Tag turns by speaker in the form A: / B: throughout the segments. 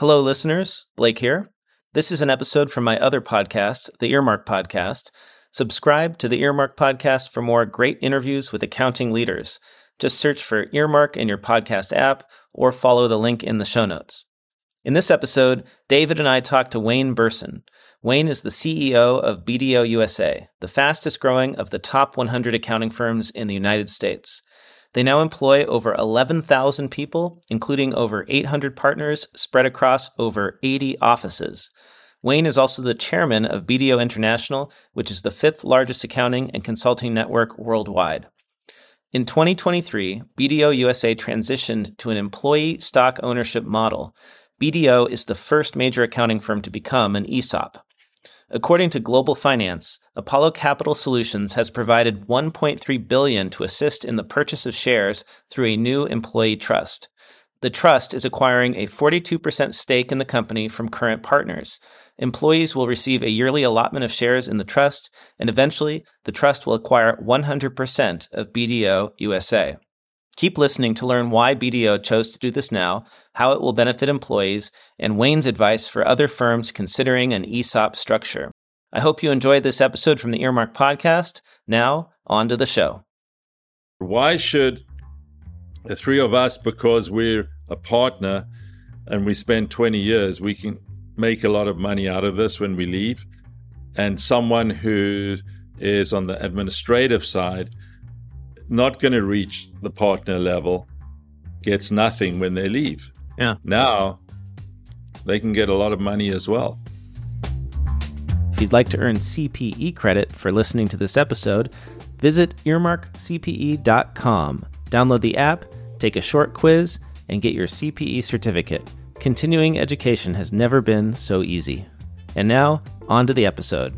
A: Hello, listeners. Blake here. This is an episode from my other podcast, the Earmark Podcast. Subscribe to the Earmark Podcast for more great interviews with accounting leaders. Just search for Earmark in your podcast app or follow the link in the show notes. In this episode, David and I talked to Wayne Berson. Wayne is the CEO of BDO USA, the fastest growing of the top 100 accounting firms in the United States. They now employ over 11,000 people, including over 800 partners spread across over 80 offices. Wayne is also the chairman of BDO International, which is the fifth largest accounting and consulting network worldwide. In 2023, BDO USA transitioned to an employee stock ownership model. BDO is the first major accounting firm to become an ESOP. According to Global Finance, Apollo Capital Solutions has provided 1.3 billion to assist in the purchase of shares through a new employee trust. The trust is acquiring a 42% stake in the company from current partners. Employees will receive a yearly allotment of shares in the trust, and eventually, the trust will acquire 100% of BDO USA. Keep listening to learn why BDO chose to do this now, how it will benefit employees, and Wayne's advice for other firms considering an ESOP structure. I hope you enjoyed this episode from the Earmark Podcast. Now, on to the show.
B: Why should the three of us, because we're a partner and we spend 20 years, we can make a lot of money out of this when we leave, and someone who is on the administrative side, not going to reach the partner level gets nothing when they leave.
A: Yeah.
B: Now they can get a lot of money as well.
A: If you'd like to earn CPE credit for listening to this episode, visit earmarkcpe.com. Download the app, take a short quiz, and get your CPE certificate. Continuing education has never been so easy. And now, on to the episode.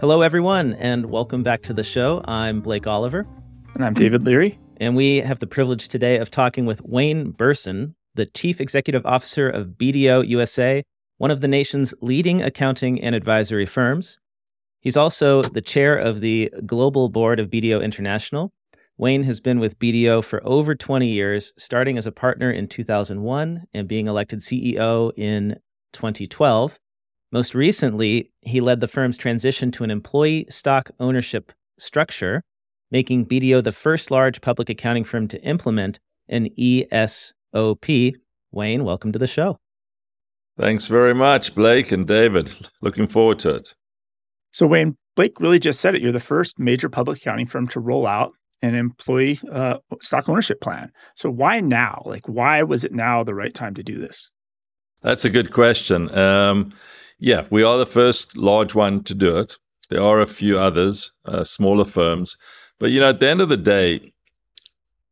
A: Hello, everyone, and welcome back to the show. I'm Blake Oliver.
C: And I'm David Leary.
A: And we have the privilege today of talking with Wayne Berson, the Chief Executive Officer of BDO USA, one of the nation's leading accounting and advisory firms. He's also the chair of the global board of BDO International. Wayne has been with BDO for over 20 years, starting as a partner in 2001 and being elected CEO in 2012. Most recently, he led the firm's transition to an employee stock ownership structure, making BDO the first large public accounting firm to implement an ESOP. Wayne, welcome to the show.
B: Thanks very much, Blake and David. Looking forward to it.
C: So, Wayne, Blake really just said it. You're the first major public accounting firm to roll out an employee uh, stock ownership plan. So, why now? Like, why was it now the right time to do this?
B: That's a good question. Um, yeah, we are the first large one to do it. There are a few others, uh, smaller firms. But, you know, at the end of the day,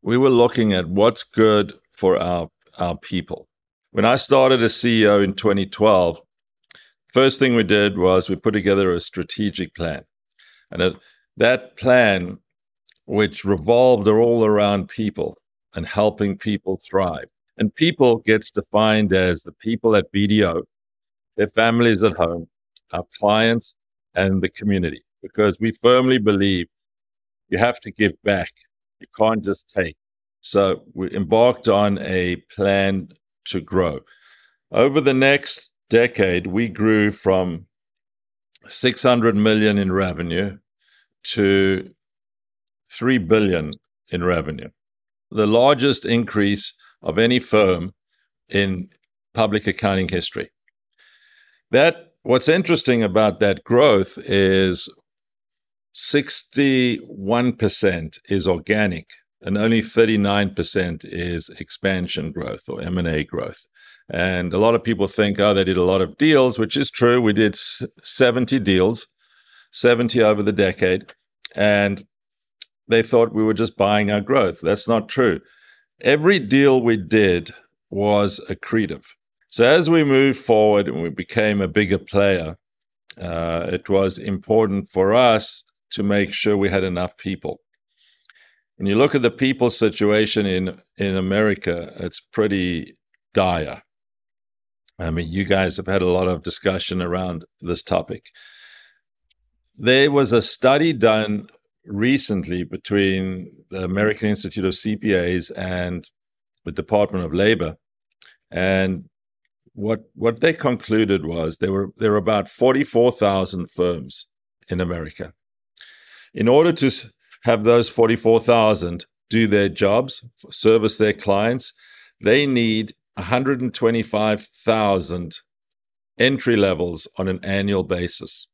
B: we were looking at what's good for our, our people. When I started as CEO in 2012, first thing we did was we put together a strategic plan. And it, that plan, which revolved all around people and helping people thrive. And people gets defined as the people at BDO their families at home, our clients, and the community. Because we firmly believe you have to give back. You can't just take. So we embarked on a plan to grow. Over the next decade, we grew from 600 million in revenue to 3 billion in revenue. The largest increase of any firm in public accounting history. That what's interesting about that growth is 61% is organic and only 39% is expansion growth or M&A growth. And a lot of people think, oh, they did a lot of deals, which is true. We did 70 deals, 70 over the decade. And they thought we were just buying our growth. That's not true. Every deal we did was accretive. So as we moved forward and we became a bigger player, uh, it was important for us to make sure we had enough people. When you look at the people situation in in America, it's pretty dire. I mean, you guys have had a lot of discussion around this topic. There was a study done recently between the American Institute of CPAs and the Department of Labor. And what what they concluded was there were there were about 44,000 firms in America. In order to have those 44,000 do their jobs, service their clients, they need 125,000 entry levels on an annual basis.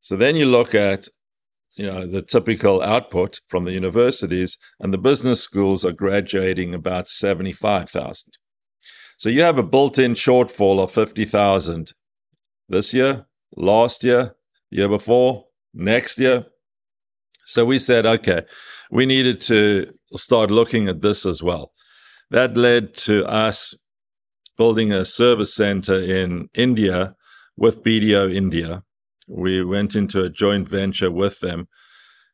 B: So then you look at you know the typical output from the universities and the business schools are graduating about 75,000. So you have a built-in shortfall of 50,000 this year, last year, year before, next year. So we said, okay, we needed to start looking at this as well. That led to us building a service center in India with BDO India. We went into a joint venture with them.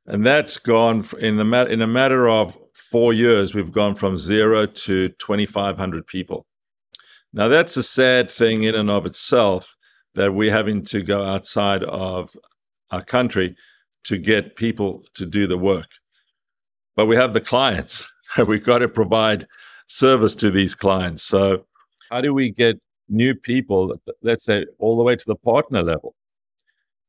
B: And that's gone in the in a matter of four years. We've gone from zero to 2,500 people. Now that's a sad thing in and of itself that we're having to go outside of our country to get people to do the work. But we have the clients. We've got to provide service to these clients. So how do we get new people, let's say all the way to the partner level?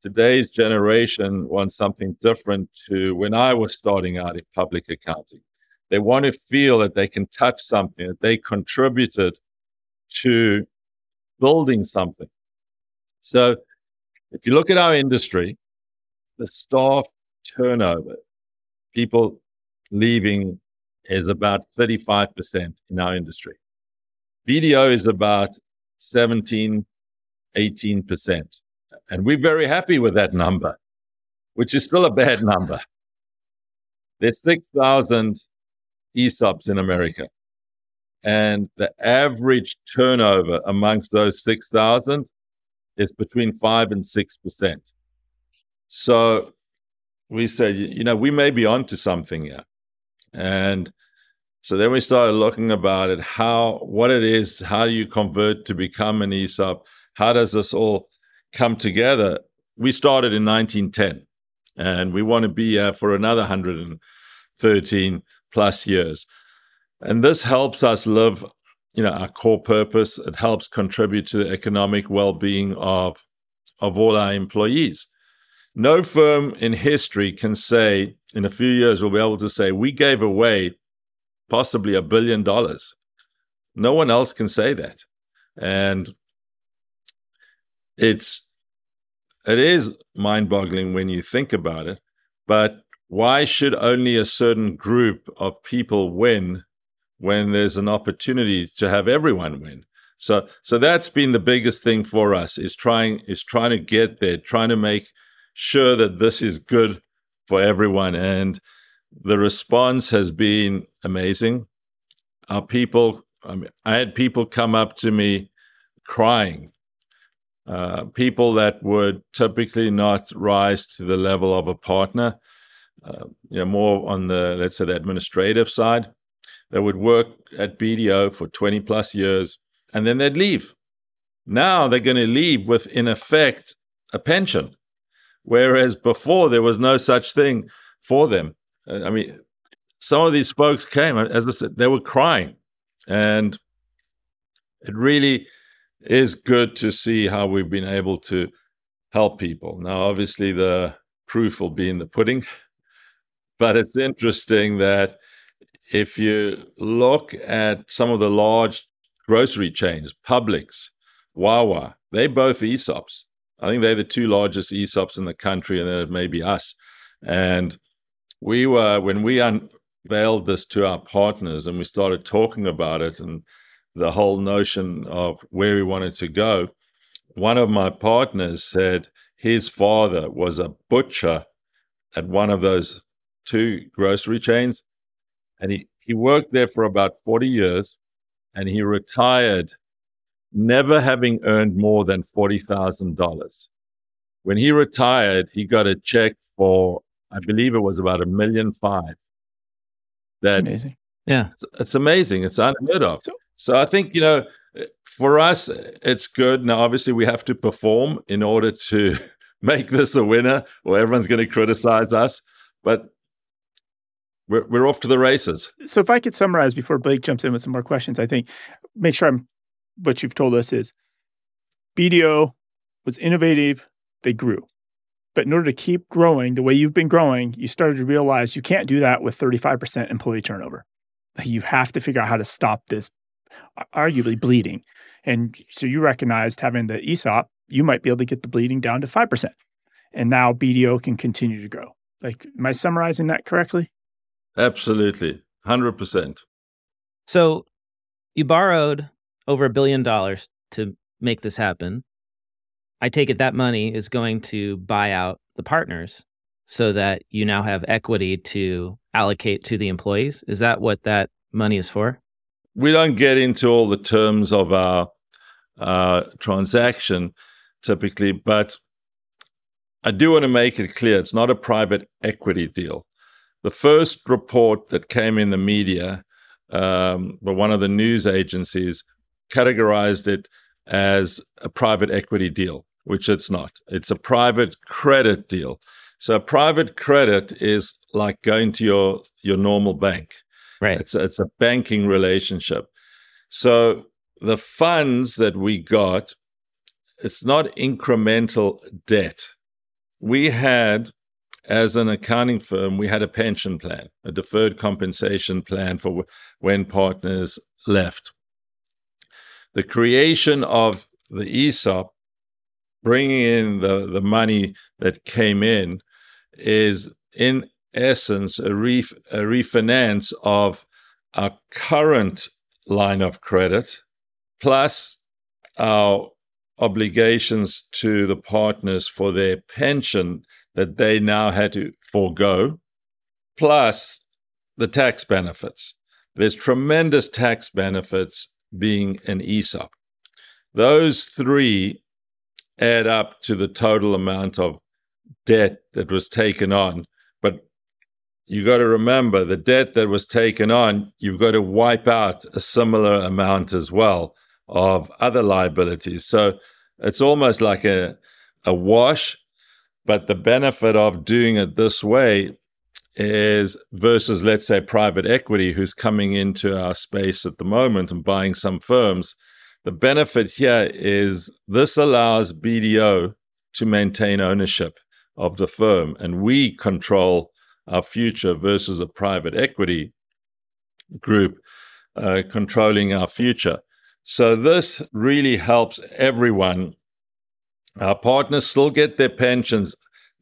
B: Today's generation wants something different to when I was starting out in public accounting. They want to feel that they can touch something, that they contributed to building something. So if you look at our industry, the staff turnover, people leaving is about 35% in our industry. BDO is about 17, 18%. And we're very happy with that number, which is still a bad number. There's 6,000 ESOPs in America. And the average turnover amongst those 6,000 is between 5 and 6%. So we said, you know, we may be onto something here. And so then we started looking about it, how, what it is, how do you convert to become an ESOP? How does this all come together? We started in 1910 and we want to be here for another 113 plus years. And this helps us live, you know, our core purpose. It helps contribute to the economic well-being of, of all our employees. No firm in history can say in a few years we'll be able to say we gave away possibly a billion dollars. No one else can say that. And it's it is mind-boggling when you think about it, but why should only a certain group of people win when there's an opportunity to have everyone win? So so that's been the biggest thing for us is trying is trying to get there, trying to make sure that this is good for everyone and the response has been amazing. Our people, I, mean, I had people come up to me crying, uh, people that would typically not rise to the level of a partner, uh, you know, more on the, let's say, the administrative side, that would work at BDO for 20 plus years and then they'd leave. Now they're going to leave with, in effect, a pension. Whereas before there was no such thing for them. Uh, I mean, some of these folks came, uh, as I said, they were crying. And it really is good to see how we've been able to help people. Now, obviously, the proof will be in the pudding, but it's interesting that if you look at some of the large grocery chains, Publix, Wawa, they both ESOPs. I think they're the two largest ESOPs in the country, and then it may be us. And we were when we unveiled this to our partners and we started talking about it and the whole notion of where we wanted to go one of my partners said his father was a butcher at one of those two grocery chains and he, he worked there for about 40 years and he retired never having earned more than $40,000. When he retired, he got a check for I believe it was about a million five.
A: That amazing. Yeah,
B: it's, it's amazing. It's unheard of. So, so I think you know, for us, it's good. Now, obviously, we have to perform in order to make this a winner, or everyone's going to criticize us. but we're, we're off to the races.
C: So, if I could summarize before Blake jumps in with some more questions, I think make sure I'm what you've told us is BDO was innovative, they grew. But in order to keep growing the way you've been growing, you started to realize you can't do that with 35% employee turnover. You have to figure out how to stop this arguably bleeding. And so you recognized having the ESOP, you might be able to get the bleeding down to 5%. And now BDO can continue to grow. Like, am I summarizing that correctly?
B: Absolutely. 100%.
A: So you borrowed over a billion dollars to make this happen. I take it that money is going to buy out the partners so that you now have equity to allocate to the employees. Is that what that money is for?
B: We don't get into all the terms of our uh, transaction typically, but I do want to make it clear it's not a private equity deal. The first report that came in the media um, by one of the news agencies categorized it as a private equity deal, which it's not. It's a private credit deal. So private credit is like going to your your normal bank.
A: Right.
B: It's a, it's a banking relationship. So the funds that we got, it's not incremental debt. We had as an accounting firm, we had a pension plan, a deferred compensation plan for when partners left. The creation of the ESOP, bringing in the, the money that came in, is in essence a, a refinance of our current line of credit plus our obligations to the partners for their pension that they now had to forego, plus the tax benefits. There's tremendous tax benefits being an ESOP. Those three add up to the total amount of debt that was taken on. But you got to remember the debt that was taken on, you've got to wipe out a similar amount as well of other liabilities. So it's almost like a, a wash but the benefit of doing it this way is versus, let's say, private equity who's coming into our space at the moment and buying some firms. The benefit here is this allows BDO to maintain ownership of the firm, and we control our future versus a private equity group uh, controlling our future. So, this really helps everyone our partners still get their pensions.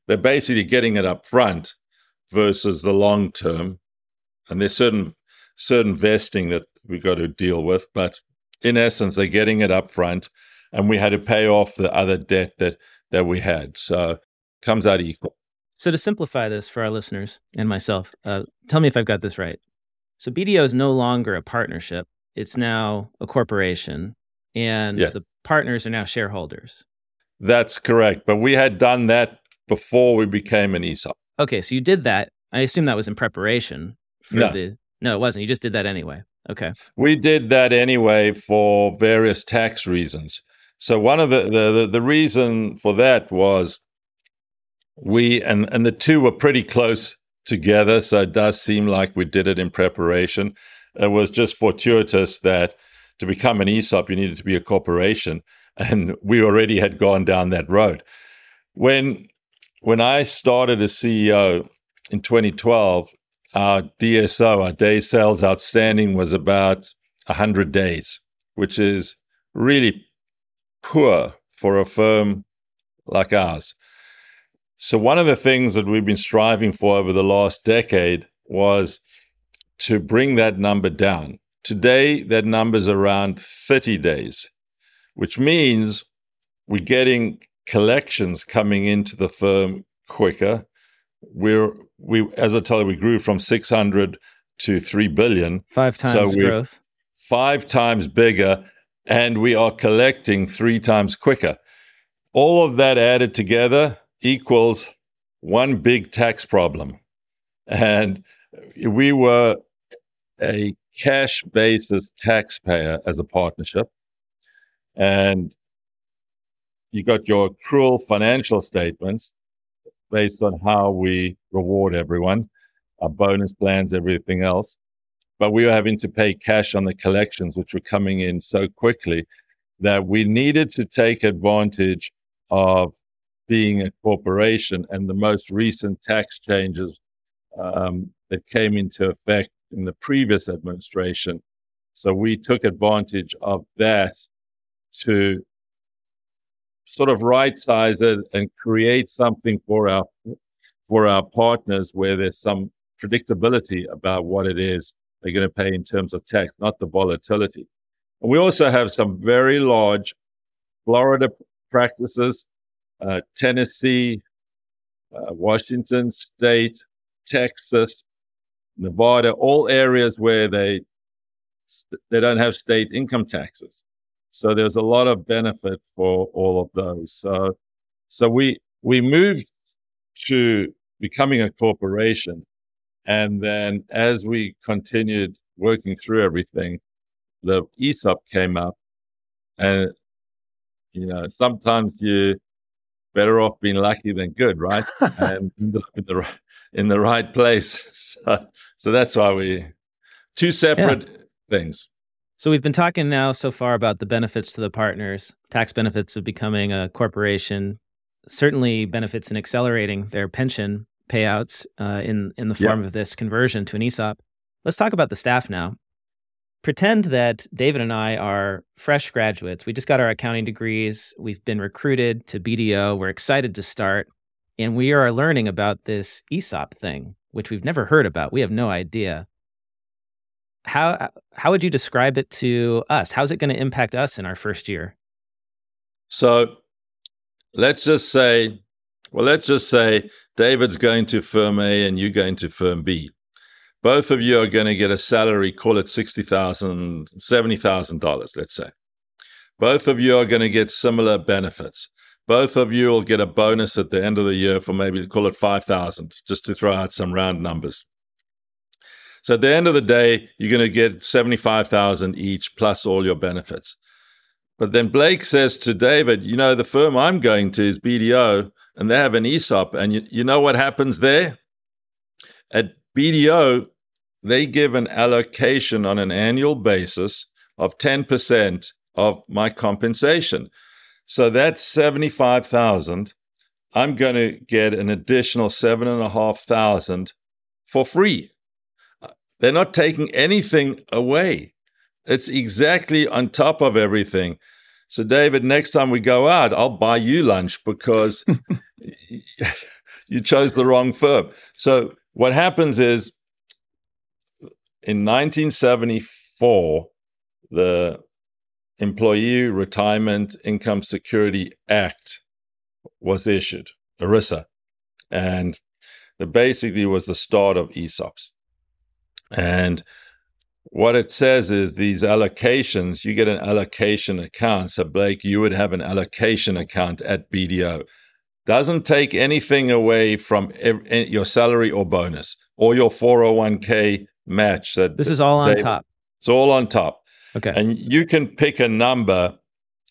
B: They're basically getting it up front versus the long term. And there's certain certain vesting that we've got to deal with, but in essence, they're getting it up front, and we had to pay off the other debt that that we had. So comes out equal.
A: So to simplify this for our listeners and myself, uh, tell me if I've got this right. So BDO is no longer a partnership; it's now a corporation, and
B: yes.
A: the partners are now shareholders.
B: That's correct. But we had done that before we became an ESOP.
A: Okay, so you did that. I assume that was in preparation for
B: no.
A: the. No, it wasn't. You just did that anyway. Okay.
B: We did that anyway for various tax reasons. So one of the the, the reason for that was we and and the two were pretty close together. So it does seem like we did it in preparation. It was just fortuitous that to become an ESOP, you needed to be a corporation and we already had gone down that road. When when I started as CEO in 2012, our DSO, our day sales outstanding, was about 100 days, which is really poor for a firm like ours. So, one of the things that we've been striving for over the last decade was to bring that number down. Today, that number is around 30 days which means we're getting collections coming into the firm quicker. We're we as I told you, we grew from 600 to 3 billion.
A: Five times so growth.
B: Five times bigger and we are collecting three times quicker. All of that added together equals one big tax problem. And we were a cash basis taxpayer as a partnership and you got your accrual financial statements. based on how we reward everyone, our bonus plans, everything else. But we were having to pay cash on the collections, which were coming in so quickly that we needed to take advantage of being a corporation and the most recent tax changes um, that came into effect in the previous administration. So we took advantage of that to sort of right size it and create something for our for our partners where there's some predictability about what it is they're going to pay in terms of tax, not the volatility. And we also have some very large Florida practices, uh, Tennessee, uh, Washington State, Texas, Nevada, all areas where they they don't have state income taxes. So there's a lot of benefit for all of those. So so we we moved to becoming a corporation and then as we continued working through everything, the ESOP came up. And, you know, sometimes you're better off being lucky than good, right? and in the, in the, in the right place. So, so that's why we, two separate yeah. things.
A: So we've been talking now so far about the benefits to the partners, tax benefits of becoming a corporation, certainly benefits in accelerating their pension payouts uh, in in the form of this conversion to an ESOP. Let's talk about the staff now. Pretend that David and I are fresh graduates. We just got our accounting degrees. We've been recruited to BDO. We're excited to start, and we are learning about this ESOP thing, which we've never heard about. We have no idea. How uh, how would you describe it to us? How's it going to impact us in our first year?
B: So, let's just say, well, let's just say David's going to firm A and you're going to firm B. Both of you are going to get a salary, call it $60,000, $70,000, let's say. Both of you are going to get similar benefits. Both of you will get a bonus at the end of the year for maybe call it 5,000, just to throw out some round numbers. So at the end of the day, you're going to get 75,000 each plus all your benefits. But then Blake says to David, you know, the firm I'm going to is BDO and they have an ESOP. And you, you know what happens there? At BDO, they give an allocation on an annual basis of 10% of my compensation. So that's 75,000. I'm going to get an additional seven and a half thousand for free. They're not taking anything away. It's exactly on top of everything. So, David, next time we go out, I'll buy you lunch because you chose the wrong firm. So, what happens is in 1974, the Employee Retirement Income Security Act was issued, ERISA. And it basically was the start of ESOPs. And what it says is these allocations, you get an allocation account. So, Blake, you would have an allocation account at BDO. Doesn't take anything away from eh, your salary or bonus or your 401k match. That
A: this is all on top.
B: It's all on top.
A: Okay.
B: And you can pick a number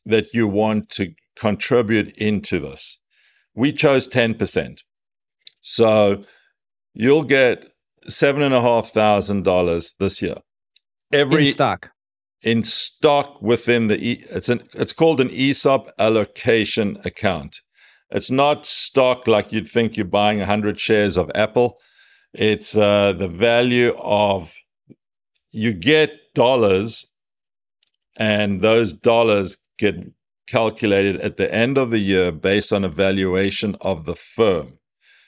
B: that you want to contribute into this. We chose 10%. So you'll get seven and a half thousand dollars this year
A: every in stock
B: in stock within the it's an it's called an ESOP allocation account. It's not stock like you'd think you're buying 100 shares of Apple. It's uh, the value of you get dollars and those dollars get calculated at the end of the year based on a valuation of the firm.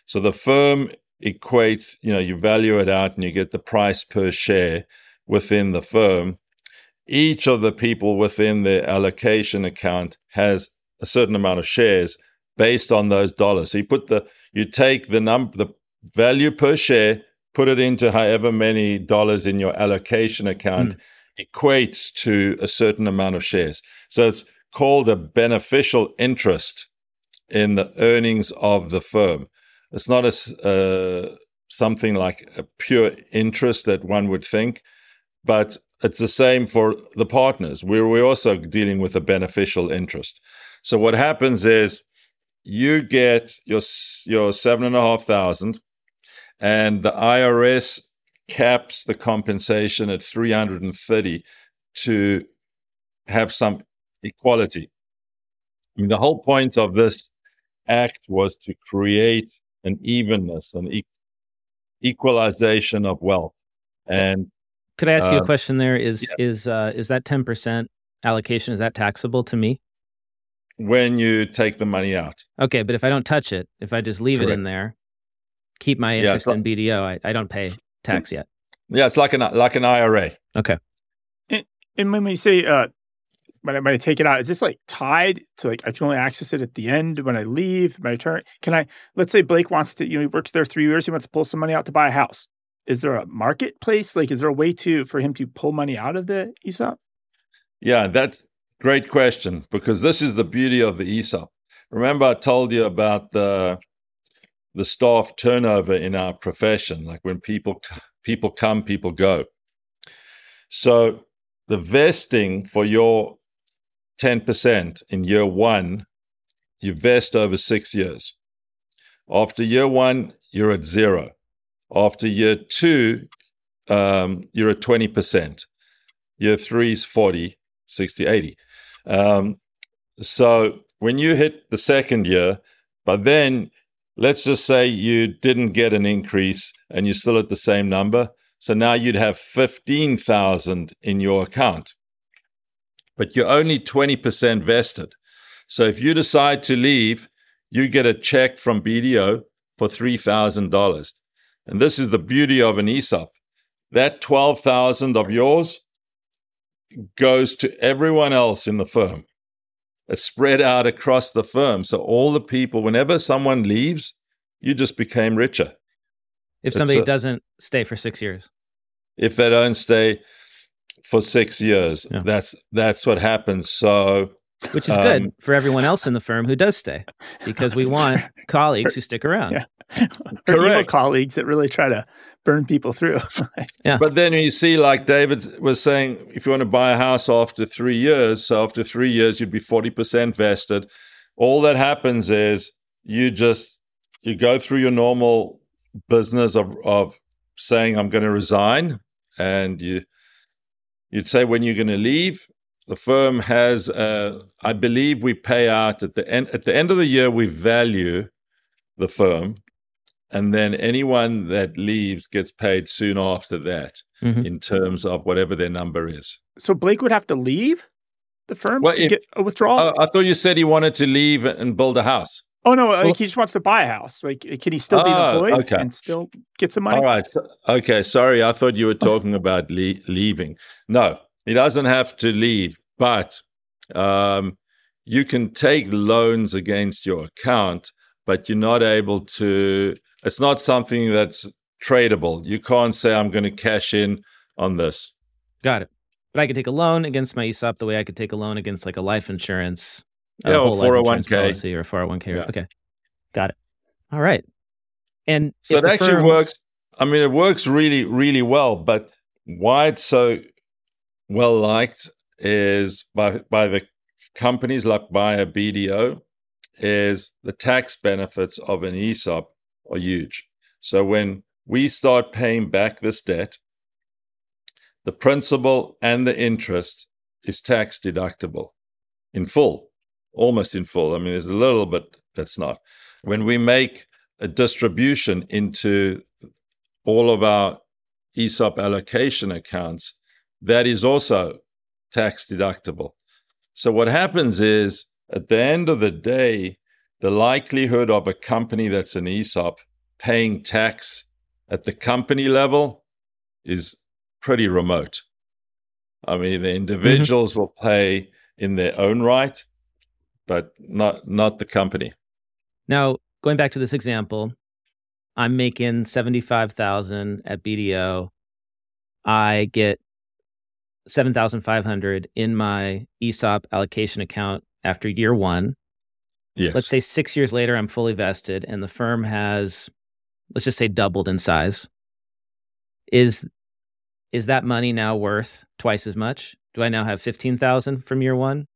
B: So the firm equates, you know, you value it out and you get the price per share within the firm, each of the people within the allocation account has a certain amount of shares based on those dollars. So you put the you take the number the value per share, put it into however many dollars in your allocation account, mm. equates to a certain amount of shares. So it's called a beneficial interest in the earnings of the firm. It's not a uh, something like a pure interest that one would think but it's the same for the partners. We're, we're also dealing with a beneficial interest. So what happens is you get your your seven and a half thousand, and the IRS caps the compensation at three hundred and thirty to have some equality. I mean, the whole point of this act was to create an evenness, an e- equalization of wealth. And
A: could I ask uh, you a uh, question? There is yeah. is uh, is that ten percent allocation is that taxable to me?
B: When you take the money out.
A: Okay, but if I don't touch it, if I just leave Correct. it in there, keep my interest yeah, in BDO, I, I don't pay tax yet.
B: Yeah, it's like an like an IRA.
A: Okay.
C: And, and when we say uh, when I, when I take it out, is this like tied to like I can only access it at the end when I leave my return? Can I? Let's say Blake wants to, you know, he works there three years. He wants to pull some money out to buy a house. Is there a marketplace? Like, is there a way to for him to pull money out of the ESOP?
B: Yeah, that's great question because this is the beauty of the ESOP. Remember, I told you about the the staff turnover in our profession, like when people people come, people go. So the vesting for your 10% in year one, you vest over six years. After year one, you're at zero. After year two, um, you're at 20%. Year three is 40, 60, 80. Um, so when you hit the second year, but then let's just say you didn't get an increase and you're still at the same number. So now you'd have 15,000 in your account but you're only 20% vested. So if you decide to leave, you get a check from BDO for $3,000. And this is the beauty of an ESOP. That 12,000 of yours goes to everyone else in the firm. It's spread out across the firm. So all the people, whenever someone leaves, you just became richer.
A: If somebody a, doesn't stay for six years.
B: If they don't stay, for six years. Yeah. That's that's what happens. So
A: which is um, good for everyone else in the firm who does stay because we want colleagues who stick around.
C: Yeah. Correct. colleagues that really try to burn people through.
B: yeah. But then you see, like David was saying, if you want to buy a house after three years, so after three years, you'd be 40% vested. All that happens is you just, you go through your normal business of, of saying, I'm going to resign and you, You'd say when you're going to leave. The firm has, uh, I believe, we pay out at the end. At the end of the year, we value the firm, and then anyone that leaves gets paid soon after that, mm-hmm. in terms of whatever their number is.
C: So Blake would have to leave the firm well, to if, get a withdrawal.
B: Uh, I thought you said he wanted to leave and build a house.
C: Oh no! Like he just wants to buy a house. Like, can he still be oh, employed okay. and still get some money?
B: All right. So, okay. Sorry, I thought you were talking about le- leaving. No, he doesn't have to leave, but um, you can take loans against your account, but you're not able to. It's not something that's tradable. You can't say I'm going to cash in on this.
A: Got it. But I could take a loan against my ESOP the way I could take a loan against like a life insurance
B: yeah, oh or 401k
A: or 401k. Yeah. Okay. Got it. All right. And
B: so it actually firm... works. I mean, it works really, really well. But why it's so well liked is by by the companies like by a BDO is the tax benefits of an ESOP are huge. So when we start paying back this debt, the principal and the interest is tax deductible in full almost in full. I mean, there's a little, but that's not. When we make a distribution into all of our ESOP allocation accounts, that is also tax deductible. So what happens is at the end of the day, the likelihood of a company that's an ESOP paying tax at the company level is pretty remote. I mean, the mm-hmm. individuals mm-hmm. will pay in their own right, but not not the company.
A: Now, going back to this example, I'm making 75,000 at BDO. I get 7,500 in my ESOP allocation account after year 1.
B: Yes.
A: Let's say 6 years later I'm fully vested and the firm has let's just say doubled in size. Is is that money now worth twice as much? Do I now have 15,000 from year 1?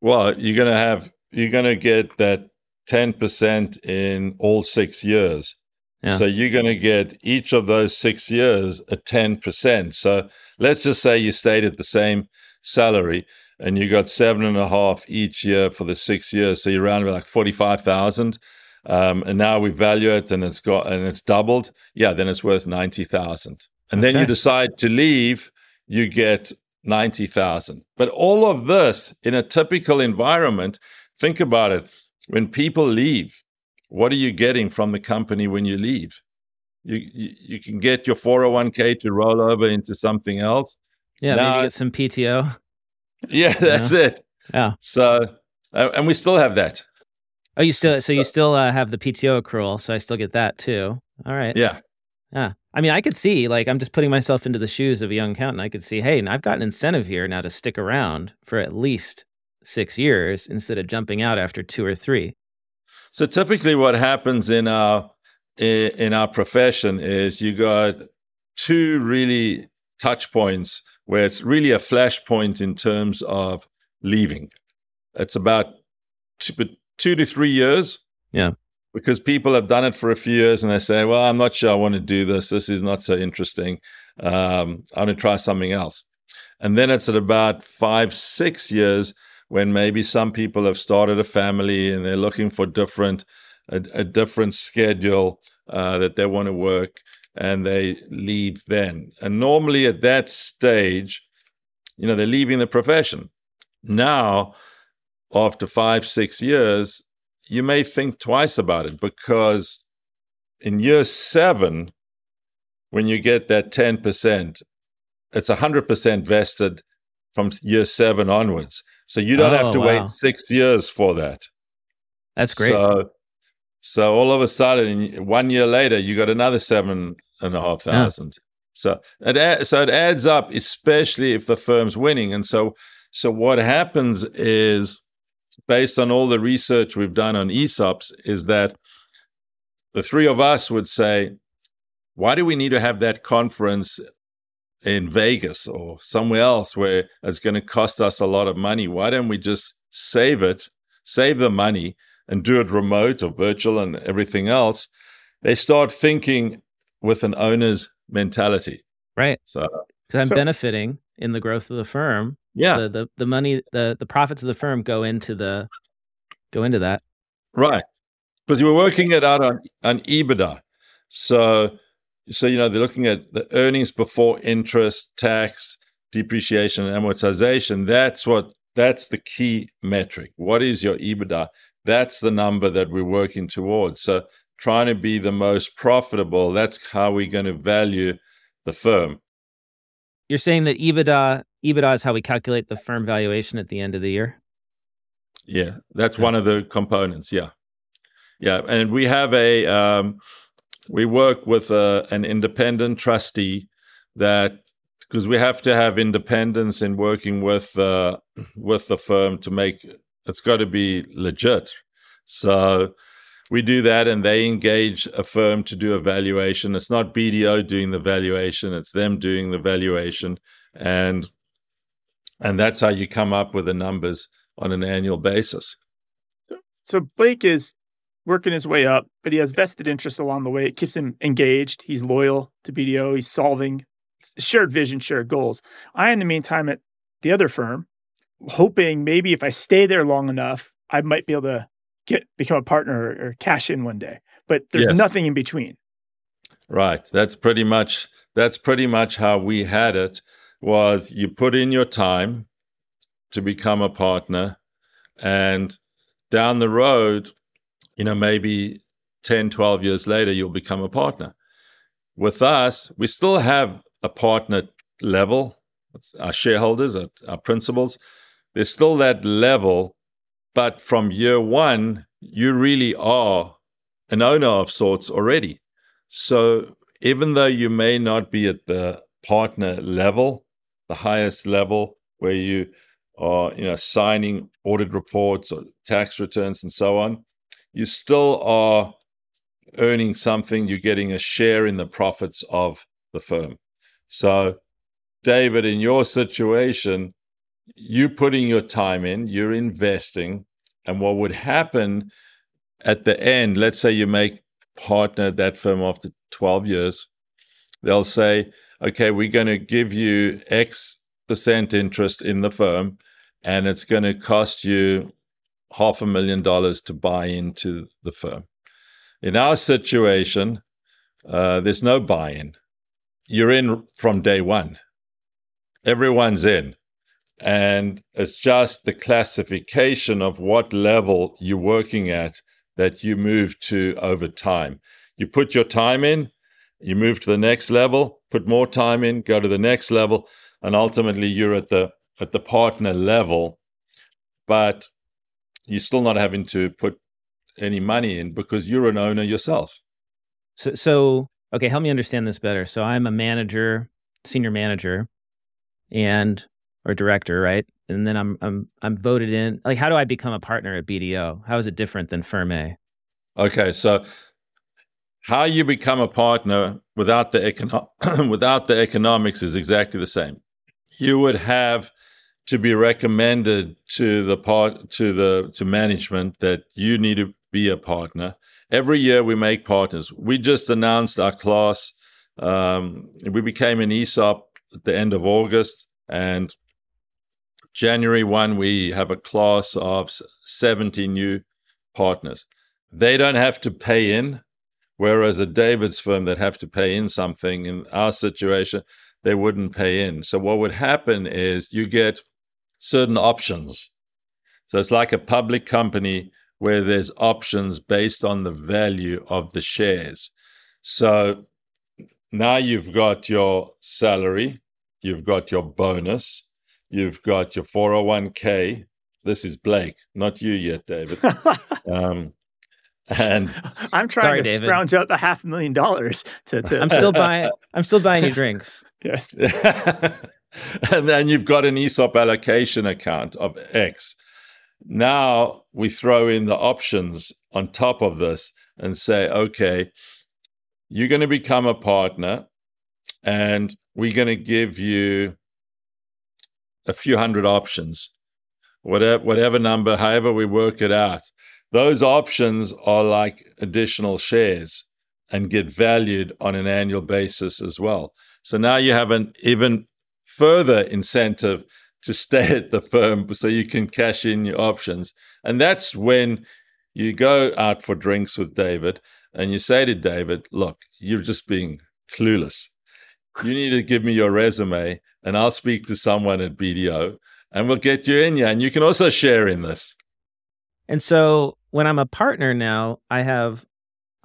B: Well, you're gonna have you're gonna get that 10% in all six years.
A: Yeah.
B: So you're going to get each of those six years a 10%. So let's just say you stayed at the same salary and you got seven and a half each year for the six years. So you're around about like 45,000. Um, and now we value it and it's got, and it's doubled. Yeah. Then it's worth 90,000. And then you decide to leave, you get 90,000. But all of this in a typical environment, think about it. When people leave, what are you getting from the company when you leave? You, you, you can get your 401k to roll over into something else.
A: Yeah,
B: Now-
A: maybe get some PTO.
B: Yeah, that's it.
A: Yeah.
B: So, uh, and we still have that.
A: Oh, you still so you still uh, have the PTO accrual, so I still get that too. All right.
B: Yeah.
A: Yeah. I mean, I could see like I'm just putting myself into the shoes of a young accountant. I could see, hey, I've got an incentive here now to stick around for at least six years instead of jumping out after two or three.
B: So typically, what happens in our in our profession is you got two really touch points where it's really a flashpoint in terms of leaving. It's about two, two to three years.
A: Yeah.
B: Because people have done it for a few years and they say, "Well, I'm not sure I want to do this. This is not so interesting. Um, I want to try something else." And then it's at about five, six years when maybe some people have started a family and they're looking for different a, a different schedule uh, that they want to work and they leave then and normally at that stage you know they're leaving the profession now after five six years you may think twice about it because in year seven when you get that 10% it's 100% vested from year seven onwards so you don't
A: Oh,
B: have to oh,
A: wow.
B: wait six years for that
A: That's great.
B: so, so all of a sudden, one year later, you got another seven and a half thousand. So it a- so it adds up, especially if the firm's winning. And so so what happens is, based on all the research we've done on ESOPs, is that the three of us would say, why do we need to have that conference in Vegas or somewhere else where it's going to cost us a lot of money? Why don't we just save it, save the money, and do it remote or virtual and everything else? They start thinking with an owner's mentality.
A: right.
B: So,
A: Because I'm
C: So-
A: benefiting in the growth of the firm.
B: yeah,
A: The, the the money the the profits of the firm go into the go into that.
B: right. Because you were working it out on, on EBITDA. So, so you know they're looking at the earnings before interest, tax, depreciation, and amortization. That's what that's the key metric. What is your EBITDA? That's the number that we're working towards. So, trying to be the most profitable. That's how we're going to value the firm.
A: You're saying that EBITDA EBITDA is how we calculate the firm valuation at the end of the year.
B: Yeah, that's one of the components. Yeah, yeah, and we have a um, we work with a, an independent trustee that because we have to have independence in working with uh, with the firm to make it's got to be legit. So we do that, and they engage a firm to do a valuation. It's not BDO doing the valuation; it's them doing the valuation, and and that's how you come up with the numbers on an annual basis.
C: So Blake is working his way up, but he has vested interest along the way. It keeps him engaged. He's loyal to BDO. He's solving shared vision, shared goals. I, in the meantime, at the other firm, hoping maybe if I stay there long enough, I might be able to get become a partner or, or cash in one day. But there's
B: Yes.
C: nothing in between.
B: Right. That's pretty much that's pretty much how we had it was you put in your time to become a partner and down the road, you know, maybe 10, 12 years later you'll become a partner. With us, we still have a partner level, our shareholders, our, our principals. There's still that level, but from year 1, you really are an owner of sorts already. So even though you may not be at the partner level, the highest level where you are, you know, signing audit reports or tax returns and so on, you still are earning something. You're getting a share in the profits of the firm. So, David, in your situation, you putting your time in, you're investing, and what would happen at the end, let's say you make partner that firm after 12 years, they'll say, okay, we're going to give you X percent interest in the firm, and it's going to cost you half a million dollars to buy into the firm. In our situation, uh, there's no buy in. You're in from day one. Everyone's in. And it's just the classification of what level you're working at that you move to over time. You put your time in, you move to the next level, put more time in, go to the next level, and ultimately you're at the at the partner level, but you're still not having to put any money in because you're an owner yourself.
A: So, so okay, help me understand this better. So I'm a manager, senior manager, and or director, right? And then I'm I'm I'm voted in. Like, how do I become a partner at BDO? How is it different than Firm A?
B: Okay, so how you become a partner without the econo- without the economics is exactly the same. You would have to be recommended to the part to the to management that you need to be a partner. Every year we make partners. We just announced our class. Um, we became an ESOP at the end of August, and January 1, we have a class of 70 new partners. They don't have to pay in, whereas a David's firm that have to pay in something in our situation, they wouldn't pay in. So what would happen is you get certain options. So it's like a public company where there's options based on the value of the shares. So now you've got your salary, you've got your bonus, You've got your 401k. This is Blake, not you yet, David. um, and
C: I'm trying Sorry, to David. scrounge out the half a million dollars to, to
A: I'm still buying I'm still buying you drinks.
C: yes.
B: and then you've got an ESOP allocation account of X. Now we throw in the options on top of this and say, okay, you're going to become a partner and we're going to give you a few hundred options, whatever, whatever number, however we work it out. Those options are like additional shares and get valued on an annual basis as well. So now you have an even further incentive to stay at the firm so you can cash in your options. And that's when you go out for drinks with David and you say to David, Look, you're just being clueless. You need to give me your resume and I'll speak to someone at BDO and we'll get you in yeah and you can also share in this.
A: And so when i'm a partner now i have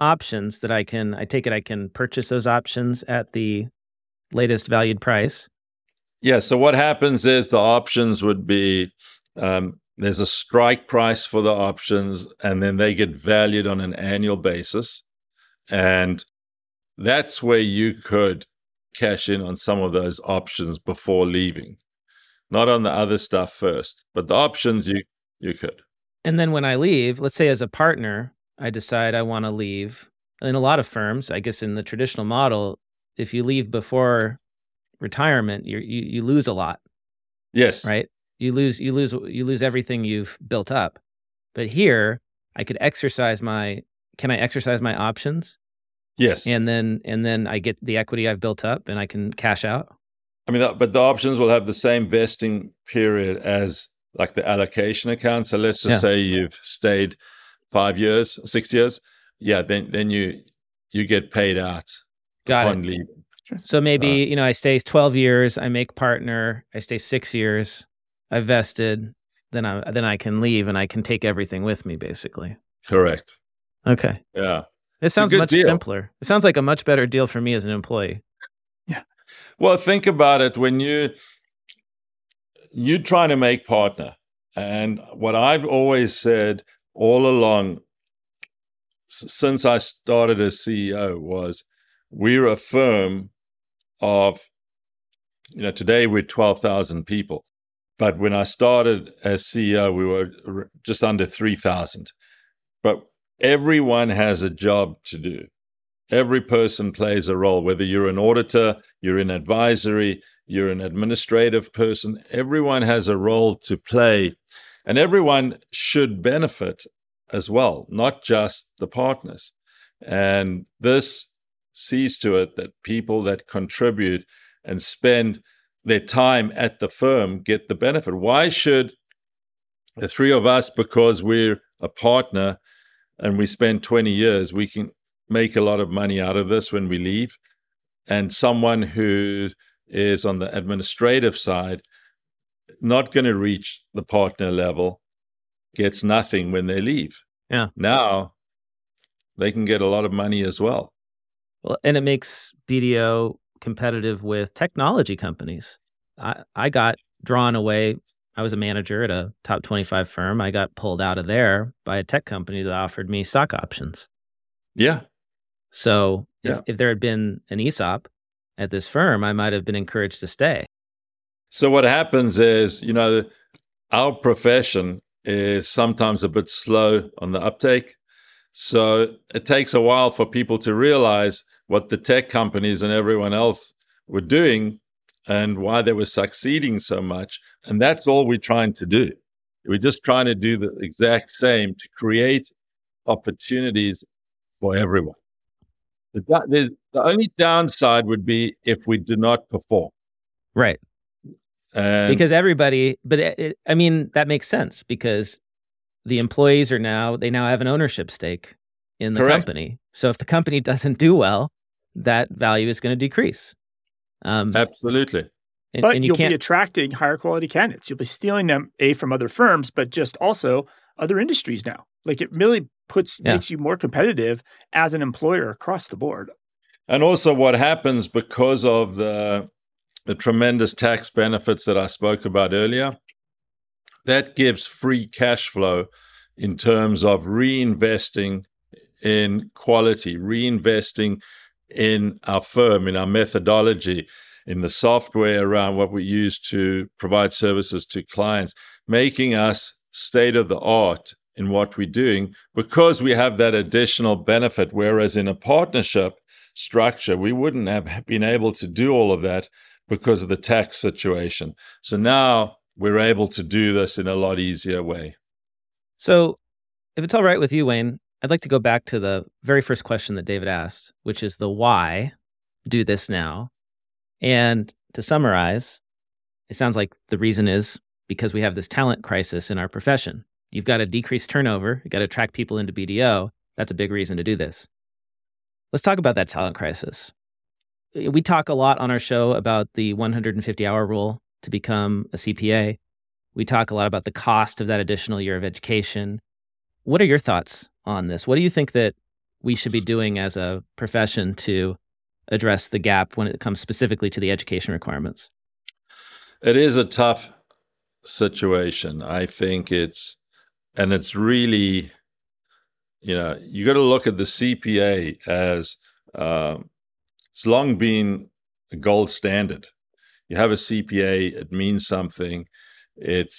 A: options that i can i take it i can purchase those options at the latest valued price.
B: Yeah so what happens is the options would be um, there's a strike price for the options and then they get valued on an annual basis and that's where you could cash in on some of those options before leaving. Not on the other stuff first, but the options you you could.
A: And then when I leave, let's say as a partner, I decide I want to leave. In a lot of firms, I guess in the traditional model, if you leave before retirement, you you you lose a lot.
B: Yes.
A: Right? You lose you lose you lose everything you've built up. But here, I could exercise my can I exercise my options
B: Yes.
A: And then and then I get the equity I've built up and I can cash out.
B: I mean, but the options will have the same vesting period as like the allocation account. So let's just yeah. say you've stayed five years, six years. Yeah, then then you you get paid out
A: Got upon it. leaving. So maybe so. you know I stay twelve years, I make partner, I stay six years, I vested, then I then I can leave and I can take everything with me, basically.
B: Correct.
A: Okay.
B: Yeah.
A: It sounds much deal. simpler. It sounds like a much better deal for me as an employee.
C: Yeah.
B: Well, think about it when you you're trying to make partner. And what I've always said all along since I started as CEO was we're a firm of you know today we're 12,000 people. But when I started as CEO we were just under 3,000. But everyone has a job to do. Every person plays a role, whether you're an auditor, you're an advisory, you're an administrative person, everyone has a role to play, and everyone should benefit as well, not just the partners. And this sees to it that people that contribute and spend their time at the firm get the benefit. Why should the three of us, because we're a partner and we spend 20 years, we can make a lot of money out of this when we leave. And someone who is on the administrative side, not going to reach the partner level, gets nothing when they leave.
A: Yeah.
B: Now they can get a lot of money as well.
A: Well, and it makes BDO competitive with technology companies. I, I got drawn away. I was a manager at a top 25 firm. I got pulled out of there by a tech company that offered me stock options.
B: Yeah.
A: So if,
B: Yeah.
A: if there had been an ESOP at this firm, I might have been encouraged to stay.
B: So what happens is, you know, our profession is sometimes a bit slow on the uptake. So it takes a while for people to realize what the tech companies and everyone else were doing and why they were succeeding so much. And that's all we're trying to do. We're just trying to do the exact same to create opportunities for everyone. The, the only downside would be if we do not perform.
A: Right.
B: And
A: because everybody, but it, it, I mean, that makes sense because the employees are now, they now have an ownership stake in the
B: Correct.
A: company. So if the company doesn't do well, that value is going to decrease. Um,
B: absolutely.
A: and,
C: but
A: and you
C: you'll be attracting higher quality candidates. You'll be stealing them a from other firms, but just also other industries now. Like it really puts
A: Yeah.
C: makes you more competitive as an employer across the board.
B: And also, what happens because of the the tremendous tax benefits that I spoke about earlier, that gives free cash flow in terms of reinvesting in quality, reinvesting in our firm, in our methodology, in the software around what we use to provide services to clients, making us state of the art in what we're doing because we have that additional benefit. Whereas in a partnership structure, we wouldn't have been able to do all of that because of the tax situation. So now we're able to do this in a lot easier way.
A: So, if it's all right with you, Wayne, I'd like to go back to the very first question that David asked, which is the why do this now? And to summarize, it sounds like the reason is because we have this talent crisis in our profession. You've got to decrease turnover, you've got to attract people into BDO. That's a big reason to do this. Let's talk about that talent crisis. Eh, we talk a lot on our show about the 150 hour rule to become a CPA. We talk a lot about the cost of that additional year of education. What are your thoughts on this? What do you think that we should be doing as a profession to address the gap when it comes specifically to the education requirements?
B: It is a tough situation. I think it's, and it's really, you know, you got to look at the CPA as um, it's long been a gold standard. You have a CPA, it means something. It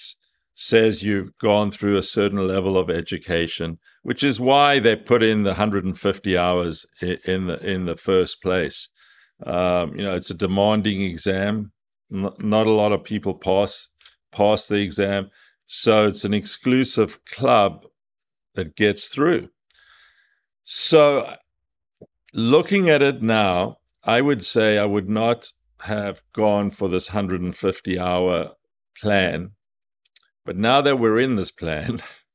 B: says you've gone through a certain level of education, which is why they put in the 150 hours in the in the first place. Um, you know, it's a demanding exam. Not a lot of people pass pass the exam, so it's an exclusive club that gets through. So, looking at it now, I would say I would not have gone for this 150 hour plan. But now that we're in this plan,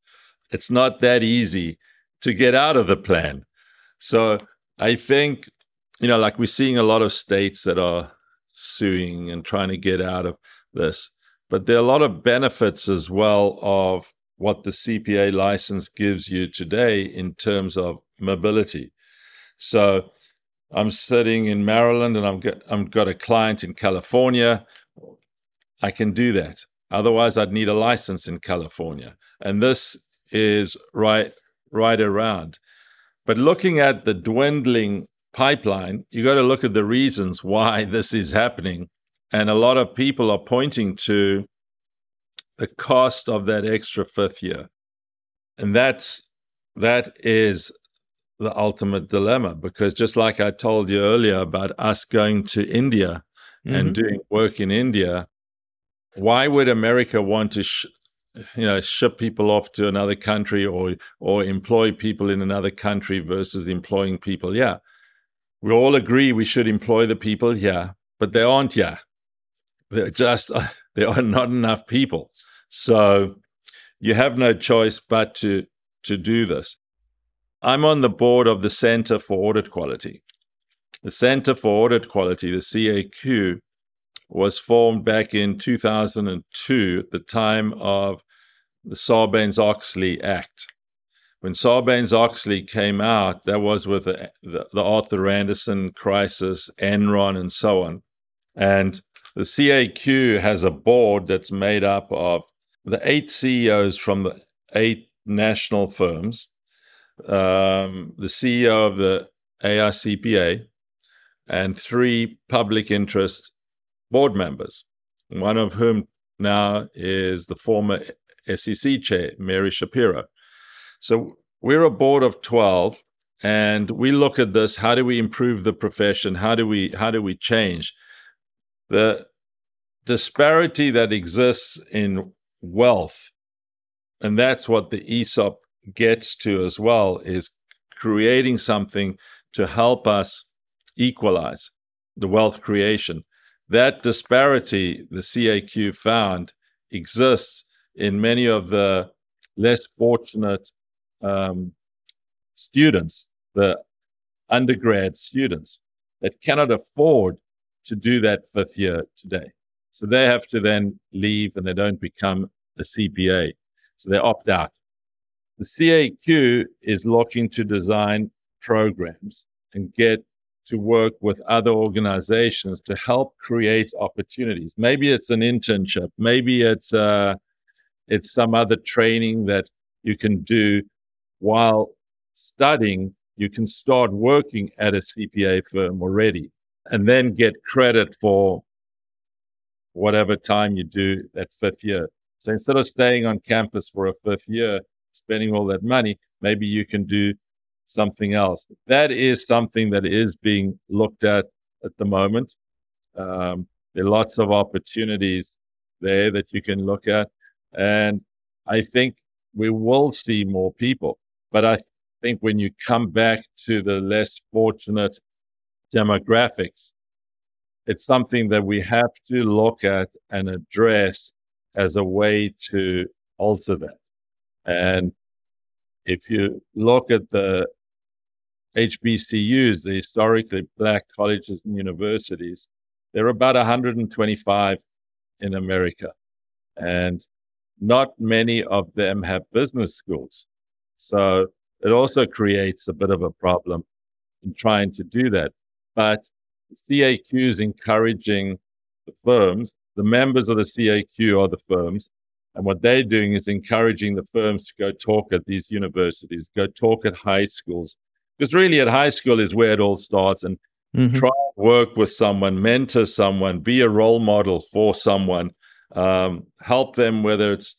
B: it's not that easy to get out of the plan. So I think, you know, like we're seeing a lot of states that are suing and trying to get out of this. But there are a lot of benefits as well of what the CPA license gives you today in terms of mobility. So I'm sitting in Maryland and I'm got, I'm got a client in California. I can do that. Otherwise, I'd need a license in California. And this is right right around. But looking at the dwindling pipeline, you got to look at the reasons why this is happening. And a lot of people are pointing to the cost of that extra fifth year. And that's that is the ultimate dilemma because just like I told you earlier about us going to India
A: Mhm.
B: and doing work in India, why would America want to sh- you know ship people off to another country or or employ people in another country versus employing people yeah we all agree we should employ the people yeah but they aren't yeah they're just there are not enough people. So you have no choice but to to do this. I'm on the board of the center for audit quality. The center for audit quality the caq was formed back in 2002 at the time of the Sarbanes Oxley Act. When Sarbanes Oxley came out, that was with the, the, Arthur Andersen crisis, Enron, and so on. And the CAQ has a board that's made up of the eight CEOs from the eight national firms, um, the CEO of the AICPA, and three public interest board members, one of whom now is the former SEC chair, Mary Schapiro. So we're a board of 12 and we look at this how do we improve the profession? How do we how do we change? The disparity that exists in wealth and that's what the ESOP gets to as well is creating something to help us equalize the wealth creation that disparity the CAQ found exists in many of the less fortunate um, students, the undergrad students that cannot afford to do that fifth year today. So they have to then leave and they don't become a CPA. So they opt out. The CAQ is looking to design programs and get to work with other organizations to help create opportunities. Maybe it's an internship, maybe it's uh, it's some other training that you can do while studying. You can start working at a CPA firm already, and then get credit for whatever time you do that fifth year. So instead of staying on campus for a fifth year, spending all that money, maybe you can do something else. That is something that is being looked at at the moment. Um, there are lots of opportunities there that you can look at. And I think we will see more people. But I think when you come back to the less fortunate demographics, it's something that we have to look at and address as a way to alter that. And if you look at the HBCUs, the historically black colleges and universities, there are about 125 in America. And not many of them have business schools. So it also creates a bit of a problem in trying to do that. But CAQ is encouraging the firms, the members of the CAQ are the firms. And what they're doing is encouraging the firms to go talk at these universities, go talk at high schools, because really at high school is where it all starts and mm-hmm. try and work with someone mentor someone be a role model for someone um, help them whether it's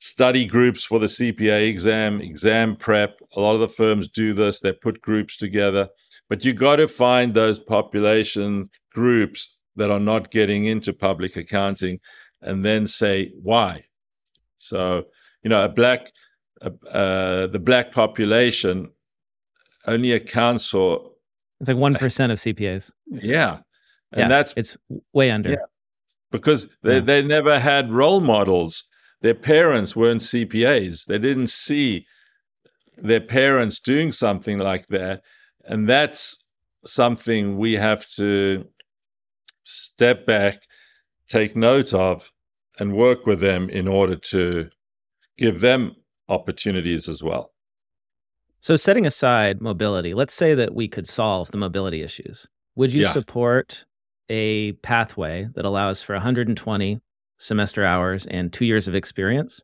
B: study groups for the cpa exam exam prep. A lot of the firms do this. They put groups together. But you got to find those population groups that are not getting into public accounting and then say why? So you know a black uh, uh, the black population only accounts for
A: it's like one percent of CPAs.
B: Yeah,
A: and yeah, that's it's way under. Yeah.
B: Because they yeah. they never had role models. Their parents weren't CPAs. They didn't see their parents doing something like that, and that's something we have to step back, take note of, and work with them in order to give them opportunities as well.
A: So, setting aside mobility, let's say that we could solve the mobility issues. Would you yeah. support a pathway that allows for 120 semester hours and two years of experience?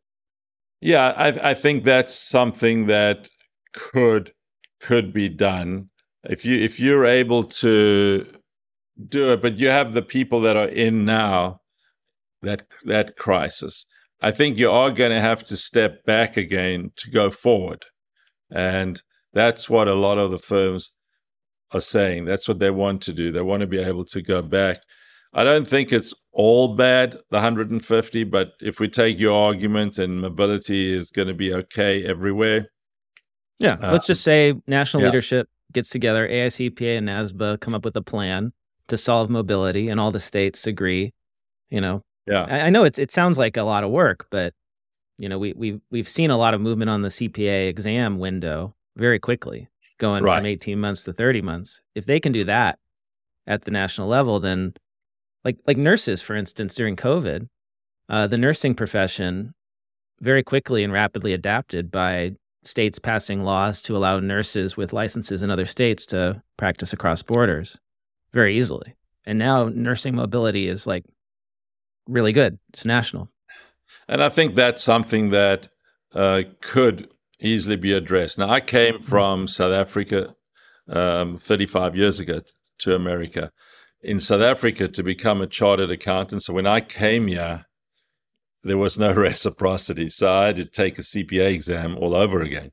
B: Yeah, I, I think that's something that could could be done if you if you're able to do it. But you have the people that are in now that that crisis. I think you are going to have to step back again to go forward. And that's what a lot of the firms are saying. That's what they want to do. They want to be able to go back. I don't think it's all bad, the 150, but if we take your argument and mobility is going to be okay everywhere.
A: Yeah, uh, let's just say national yeah. leadership gets together, AICPA and NASBA come up with a plan to solve mobility, and all the states agree. You know,
B: yeah,
A: I, I know it's it sounds like a lot of work, but you know, we we've we've seen a lot of movement on the CPA exam window very quickly, going right. from 18 months to 30 months. If they can do that at the national level, then like like nurses, for instance, during COVID, uh, the nursing profession very quickly and rapidly adapted by states passing laws to allow nurses with licenses in other states to practice across borders very easily. And now nursing mobility is like really good. It's national.
B: And I think that's something that uh, could easily be addressed. Now, I came mm-hmm. from South Africa um, 35 years ago to America. In South Africa, to become a chartered accountant. So when I came here, there was no reciprocity. So I had to take a CPA exam all over again.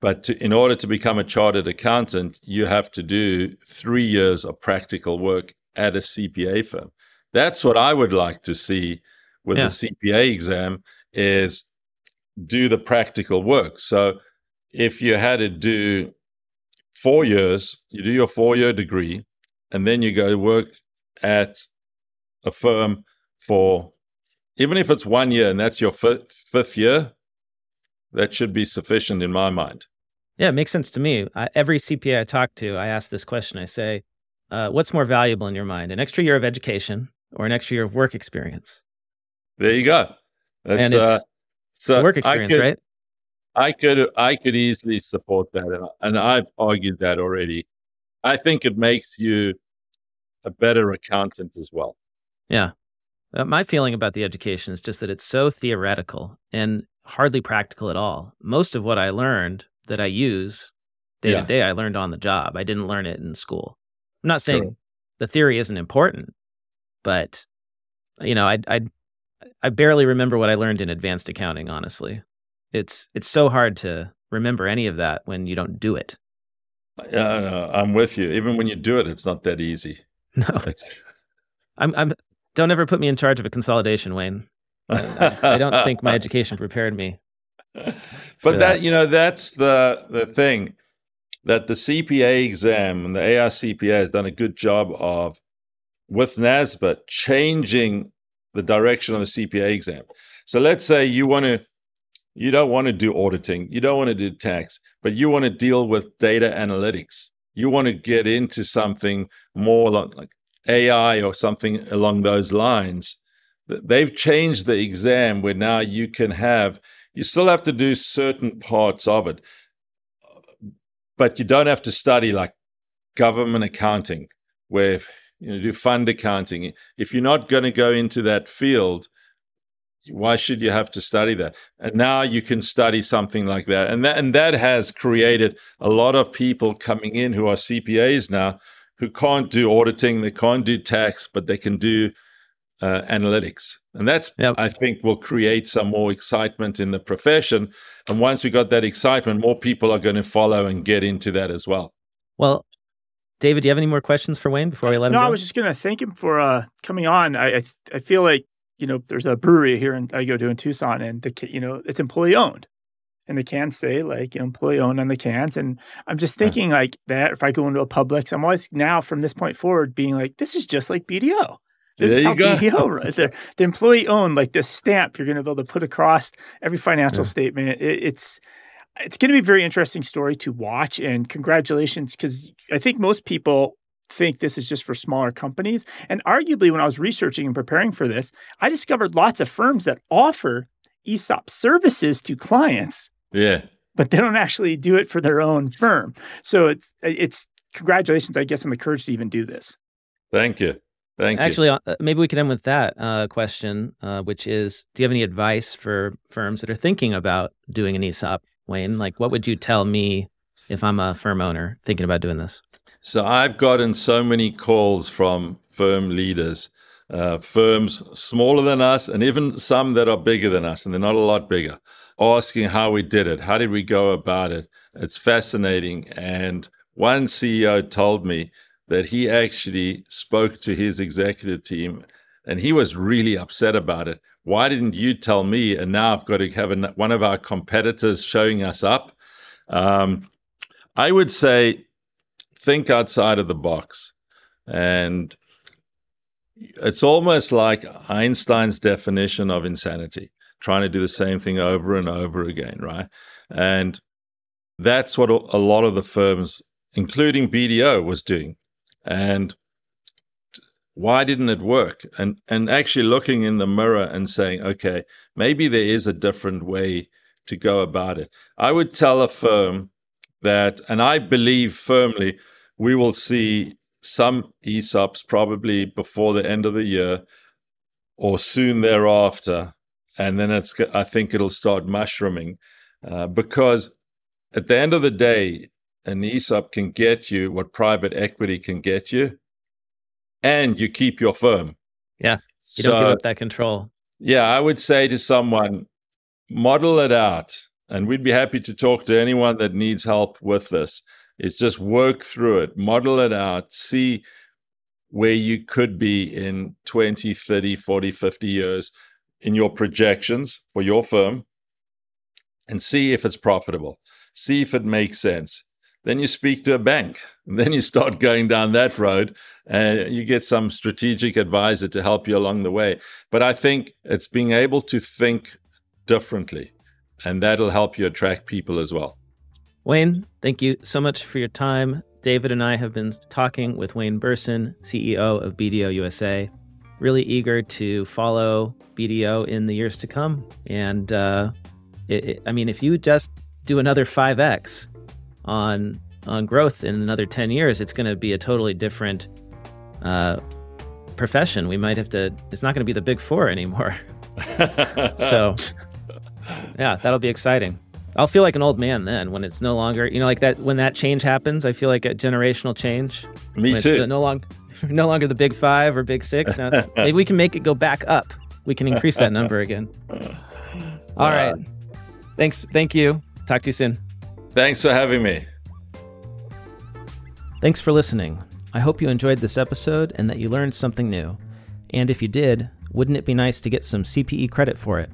B: But to, in order to become a chartered accountant, you have to do three years of practical work at a CPA firm. That's what I would like to see with yeah. the CPA exam is do the practical work. So if you had to do four years, you do your four year degree, and then you go work at a firm for even if it's one year and that's your fifth, fifth year, that should be sufficient in my mind.
A: Yeah, it makes sense to me. I, every CPA I talk to, I ask this question. I say, uh, what's more valuable in your mind, an extra year of education or an extra year of work experience?
B: There you go.
A: That's, and it's uh, so work experience,
B: I could,
A: right?
B: I could I could easily support that, and, and I've argued that already. I think it makes you a better accountant as well.
A: Yeah. Uh, my feeling about the education is just that it's so theoretical and hardly practical at all. Most of what I learned that I use day yeah. to day, I learned on the job. I didn't learn it in school. I'm not saying sure. the theory isn't important, but you know, I I I barely remember what I learned in advanced accounting. Honestly, it's it's so hard to remember any of that when you don't do it.
B: Yeah, uh, I'm with you. Even when you do it, it's not that easy.
A: No, it's... I'm. I'm. Don't ever put me in charge of a consolidation, Wayne. I, I don't think my education prepared me.
B: But that, that, you know, that's the the thing that the CPA exam and the AICPA has done a good job of with NASBA changing the direction of the CPA exam. So let's say you want to, you don't want to do auditing, you don't want to do tax, but you want to deal with data analytics. You want to get into something more like, like AI or something along those lines. They've changed the exam where now you can have, you still have to do certain parts of it, but you don't have to study like government accounting, where you know, do fund accounting. If you're not going to go into that field, why should you have to study that? And now you can study something like that. And that and that has created a lot of people coming in who are CPAs now who can't do auditing, they can't do tax, but they can do uh, analytics. And that's, yep. I think, will create some more excitement in the profession. And once we got that excitement, more people are going to follow and get into that as well.
A: Well, David, do you have any more questions for Wayne before we let
C: no,
A: him go?
C: No I was just going to thank him for uh, coming on. I, I, I feel like you know there's a brewery here in I go to in Tucson, and the you know it's employee owned, and the cans say like employee owned on the cans, and I'm just thinking like that. If I go into a Publix, I'm always now from this point forward being like, this is just like BDO. This there is how go. BDO right there. The employee owned like this stamp you're going to be able to put across every financial yeah. statement. It, it's it's going to be a very interesting story to watch. And congratulations, because I think most people think this is just for smaller companies. And arguably, when I was researching and preparing for this, I discovered lots of firms that offer ESOP services to clients.
B: Yeah.
C: But they don't actually do it for their own firm. So it's it's congratulations, I guess, on the courage to even do this.
B: Thank you. Thank
A: Actually,
B: you.
A: Actually, uh, maybe we could end with that uh, question, uh, which is: Do you have any advice for firms that are thinking about doing an ESOP Wayne? Like, what would you tell me if I'm a firm owner thinking about doing this?
B: So I've gotten so many calls from firm leaders, uh, firms smaller than us, and even some that are bigger than us, and they're not a lot bigger, asking how we did it. How did we go about it? It's fascinating. And one CEO told me that he actually spoke to his executive team and he was really upset about it. Why didn't you tell me? And now I've got to have an, one of our competitors showing us up. Um, I would say think outside of the box. And it's almost like Einstein's definition of insanity, trying to do the same thing over and over again, right? And that's what a lot of the firms, including BDO, was doing. And why didn't it work? And and actually looking in the mirror and saying, okay, maybe there is a different way to go about it. I would tell a firm that, and I believe firmly, we will see some ESOPs probably before the end of the year or soon thereafter. And then it's, I think it'll start mushrooming uh, because at the end of the day, an ESOP can get you what private equity can get you, and you keep your firm.
A: Yeah. You so, don't give up that control.
B: Yeah. I would say to someone, model it out. And we'd be happy to talk to anyone that needs help with this is just work through it, model it out, see where you could be in 20, 30, 40, 50 years in your projections for your firm and see if it's profitable, see if it makes sense. Then you speak to a bank. And then you start going down that road and you get some strategic advisor to help you along the way. But I think it's being able to think differently, and that'll help you attract people as well.
A: Wayne, thank you so much for your time. David and I have been talking with Wayne Berson, CEO of BDO USA. Really eager to follow BDO in the years to come. And uh, it, it, I mean, if you just do another 5x on on growth in another 10 years, it's going to be a totally different uh, profession. We might have to, it's not going to be the big four anymore. so, yeah, that'll be exciting. I'll feel like an old man then when it's no longer, you know, like that when that change happens. I feel like a generational change.
B: Me too.
A: no longer, no longer the big five or big six. Now maybe we can make it go back up. We can increase that number again. All right. Thanks. Thank you. Talk to you soon.
B: Thanks for having me.
A: Thanks for listening. I hope you enjoyed this episode and that you learned something new. And if you did, wouldn't it be nice to get some CPE credit for it?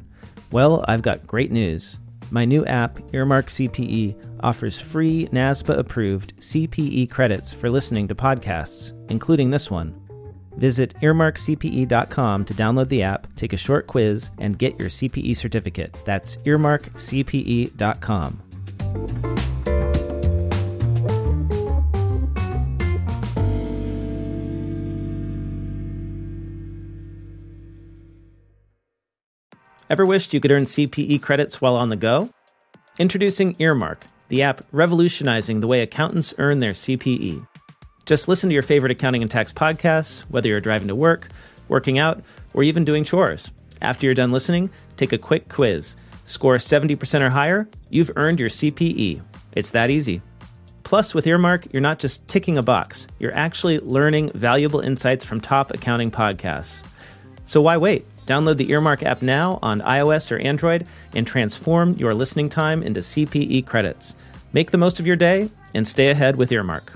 A: Well, I've got great news. My new app, Earmark CPE, offers free NASBA approved CPE credits for listening to podcasts, including this one. Visit earmarkcpe.com to download the app, take a short quiz, and get your CPE certificate. That's earmarkcpe.com. Ever wished you could earn CPE credits while on the go? Introducing Earmark, the app revolutionizing the way accountants earn their CPE. Just listen to your favorite accounting and tax podcasts, whether you're driving to work, working out, or even doing chores. After you're done listening, take a quick quiz. Score 70% or higher, you've earned your CPE. It's that easy. Plus, with Earmark, you're not just ticking a box, you're actually learning valuable insights from top accounting podcasts. So why wait? Download the Earmark app now on iOS or Android and transform your listening time into CPE credits. Make the most of your day and stay ahead with Earmark.